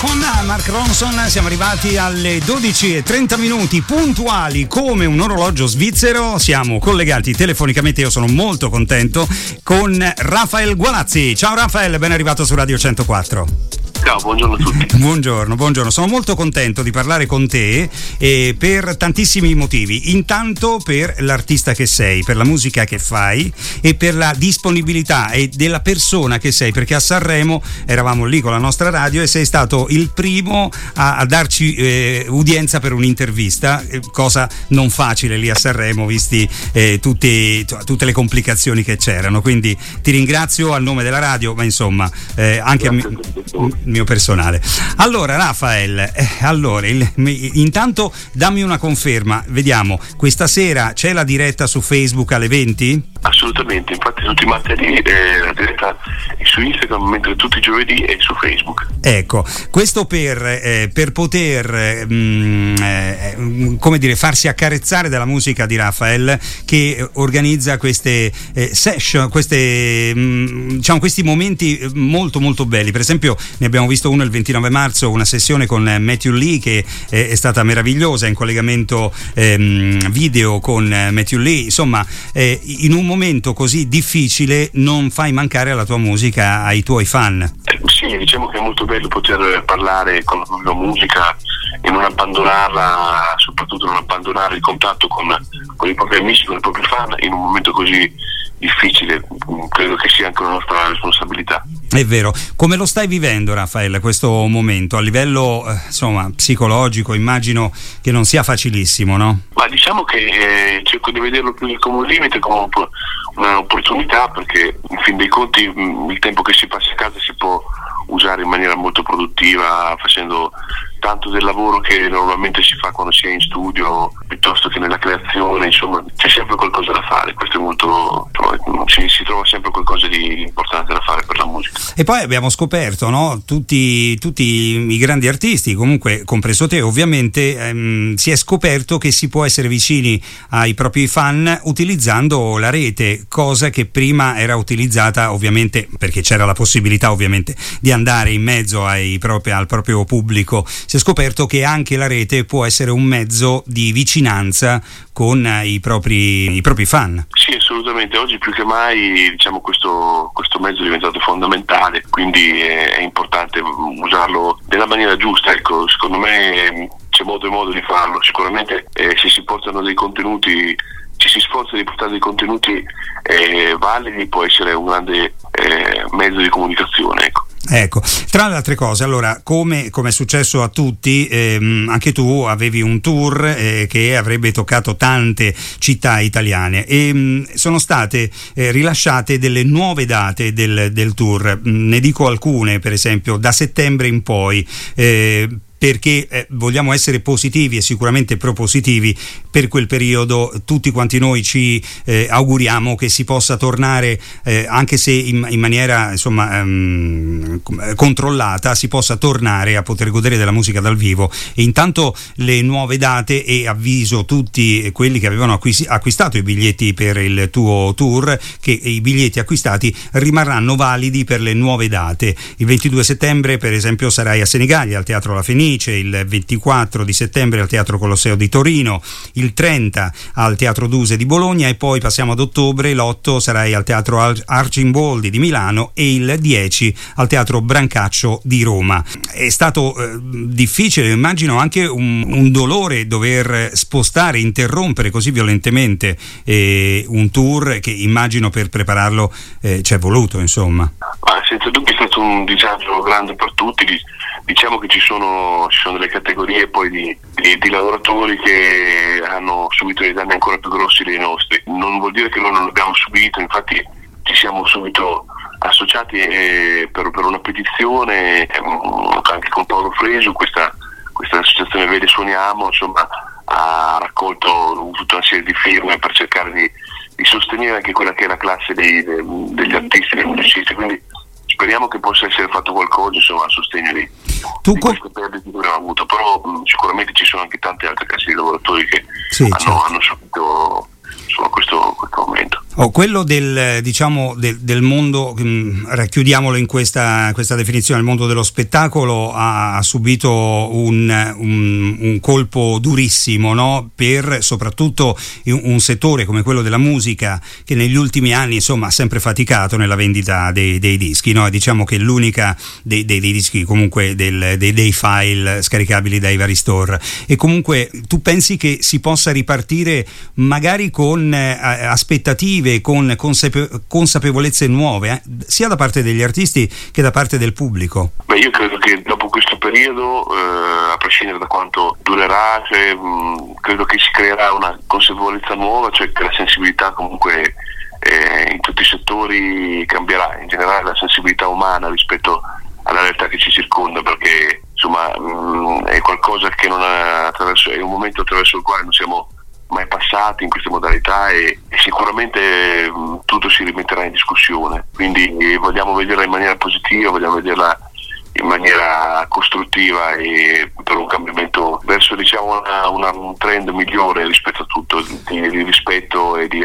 con Mark Ronson siamo arrivati alle 12.30 minuti puntuali come un orologio svizzero. Siamo collegati telefonicamente, io sono molto contento, con Rafael Gualazzi. Ciao Rafael, ben arrivato su Radio 104. Ciao, buongiorno a tutti. Buongiorno, buongiorno. Sono molto contento di parlare con te eh, per tantissimi motivi. Intanto per l'artista che sei, per la musica che fai e per la disponibilità e della persona che sei, perché a Sanremo eravamo lì con la nostra radio e sei stato il primo a, a darci eh, udienza per un'intervista, eh, cosa non facile lì a Sanremo, visti eh, tutti, tutte le complicazioni che c'erano. Quindi ti ringrazio al nome della radio, ma insomma eh, anche a me mio personale. Allora, Rafael, eh, allora, il, intanto dammi una conferma, vediamo, questa sera c'è la diretta su Facebook alle 20? Assolutamente, infatti tutti i martedì eh, la diretta è su Instagram, mentre tutti i giovedì è su Facebook. Ecco, questo per, eh, per poter mh, mm, eh, come dire, farsi accarezzare dalla musica di Rafael che organizza queste eh, session, queste, mh, mm, diciamo, questi momenti molto molto belli. Per esempio ne abbiamo visto uno il 29 marzo, una sessione con Matthew Lee che è stata meravigliosa in collegamento ehm, video con Matthew Lee. Insomma, eh, in un momento così difficile non fai mancare la tua musica ai tuoi fan. Sì, diciamo che è molto bello poter parlare con la musica e non abbandonarla, soprattutto non abbandonare il contatto con, con i propri amici, con i propri fan in un momento così difficile, credo che sia anche una nostra responsabilità. È vero, come lo stai vivendo Raffaele questo momento? A livello eh, insomma, psicologico immagino che non sia facilissimo, no? Ma diciamo che eh, cerco di vederlo più come un limite, come un'opportunità perché in fin dei conti il tempo che si passa a casa si può usare in maniera molto produttiva facendo tanto del lavoro che normalmente si fa quando si è in studio piuttosto che nella creazione, insomma c'è sempre qualcosa da fare, questo è molto, si, si, trova sempre qualcosa di importante da fare per la musica. E poi abbiamo scoperto, no? tutti, tutti, i grandi artisti, comunque compreso te ovviamente, ehm, si è scoperto che si può essere vicini ai propri fan utilizzando la rete, cosa che prima era utilizzata ovviamente perché c'era la possibilità ovviamente di andare in mezzo propri, al proprio pubblico si è scoperto che anche la rete può essere un mezzo di vicinanza con i propri, i propri fan. Sì, assolutamente. Oggi più che mai diciamo, questo, questo, mezzo è diventato fondamentale, quindi è, è importante usarlo nella maniera giusta. Ecco, secondo me c'è modo e modo di farlo. Sicuramente eh, se si portano dei contenuti ci si sforza di portare dei contenuti eh, validi può essere un grande eh, mezzo di comunicazione. Ecco. Ecco, tra le altre cose, allora, come, come è successo a tutti, ehm, anche tu avevi un tour eh, che avrebbe toccato tante città italiane e mh, mm, sono state eh, rilasciate delle nuove date del, del tour. Mm, ne dico alcune, per esempio, da settembre in poi. Eh, perché eh, vogliamo essere positivi e sicuramente propositivi per quel periodo. Tutti quanti noi ci eh, auguriamo che si possa tornare eh, anche se in, in maniera insomma ehm, controllata si possa tornare a poter godere della musica dal vivo. E intanto le nuove date e avviso tutti quelli che avevano acquis- acquistato i biglietti per il tuo tour che i biglietti acquistati rimarranno validi per le nuove date. Il 22 settembre per esempio sarai a Senigallia al Teatro La Fenice Fenice, il 24 di settembre al Teatro Colosseo di Torino, il 30 al Teatro Duse di Bologna e poi passiamo ad ottobre, l'8 sarai al Teatro Arcimboldi di Milano e il 10 al Teatro Brancaccio di Roma. È stato eh, difficile, immagino anche un, un, dolore dover spostare, interrompere così violentemente eh, un tour che immagino per prepararlo eh, ci è voluto, insomma. Ma senza dubbio è stato un disagio grande per tutti diciamo che ci sono, ci sono delle categorie poi di, di, di, lavoratori che hanno subito dei danni ancora più grossi dei nostri. Non vuol dire che noi non l'abbiamo subito, infatti ci siamo subito associati eh, per, per, una petizione eh, anche con Paolo Fresu, questa, questa associazione Vede Suoniamo, insomma, ha raccolto tutta una serie di firme per cercare di, di sostenere anche quella che è la classe dei, degli artisti, dei musicisti. Quindi speriamo che possa essere fatto qualcosa insomma, a sostegno di, tu di co- queste perdite che abbiamo avuto, però mh, sicuramente ci sono anche tante altre classi di lavoratori che sì, hanno, certo. hanno subito insomma, questo, questo, momento. Oh, quello del, diciamo, del, del mondo, mh, mm, racchiudiamolo in questa, questa, definizione, il mondo dello spettacolo ha, ha subito un, un, un, colpo durissimo no? per soprattutto un, un, settore come quello della musica che negli ultimi anni insomma, ha sempre faticato nella vendita dei, dei dischi. No? Diciamo che l'unica dei, dei, dei dischi comunque del, dei, file scaricabili dai vari store. E comunque tu pensi che si possa ripartire magari con eh, aspettative con consape- consapevolezze nuove, eh, sia da parte degli artisti che da parte del pubblico? Beh, io credo che dopo questo periodo, eh, a prescindere da quanto durerà, cioè, mh, credo che si creerà una consapevolezza nuova, cioè che la sensibilità comunque eh, in tutti i settori cambierà, in generale la sensibilità umana rispetto alla realtà che ci circonda, perché insomma mh, è qualcosa che non è, attraverso, è un momento attraverso il quale non siamo mai passati in queste modalità e, e sicuramente mh, tutto si rimetterà in discussione. Quindi eh, vogliamo vederla in maniera positiva, vogliamo vederla in maniera costruttiva e per un cambiamento verso diciamo, una, una, un trend migliore rispetto a tutto, di, di rispetto e di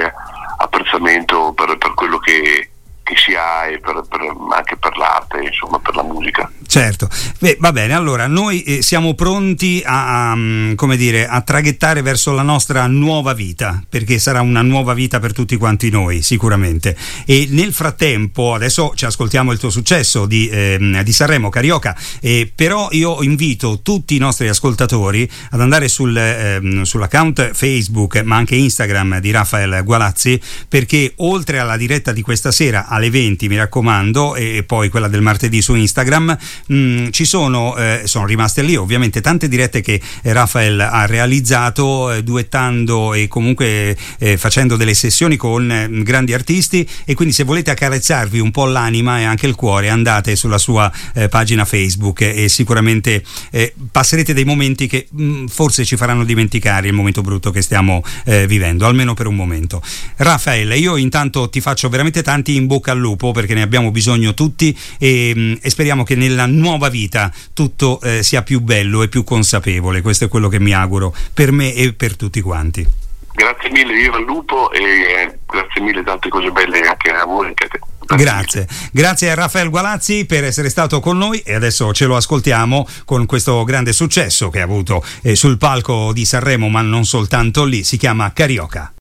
apprezzamento per, per quello che, che si ha per, per, anche per l'arte, insomma per la musica. Certo, Beh, va bene, allora noi eh, siamo pronti a, a, mm, dire, a, traghettare verso la nostra nuova vita, perché sarà una nuova vita per tutti quanti noi, sicuramente. E nel frattempo, adesso ci ascoltiamo il tuo successo di, eh, di Sanremo, Carioca, eh, però io invito tutti i nostri ascoltatori ad andare sul, eh, sull'account Facebook, ma anche Instagram di Rafael Gualazzi, perché oltre alla diretta di questa sera alle 20, mi raccomando, e poi quella del martedì su Instagram, mm, ci sono, eh, sono rimaste lì ovviamente tante dirette che eh, Rafael ha realizzato eh, duettando e comunque eh, facendo delle sessioni con eh, grandi artisti e quindi se volete accarezzarvi un po' l'anima e anche il cuore andate sulla sua eh, pagina Facebook e sicuramente passerete dei momenti che mh, mm, forse ci faranno dimenticare il momento brutto che stiamo vivendo, almeno per un momento. Rafael, io intanto ti faccio veramente tanti in bocca al lupo perché ne abbiamo bisogno tutti e, mm, e speriamo che nella nuova vita tutto eh, sia più bello e più consapevole. Questo è quello che mi auguro per me e per tutti quanti. Grazie mille, viva il lupo e eh, grazie mille, tante cose belle anche a voi anche a te. Grazie. grazie a Raffaele Gualazzi per essere stato con noi e adesso ce lo ascoltiamo con questo grande successo che ha avuto eh, sul palco di Sanremo, ma non soltanto lì, si chiama Carioca.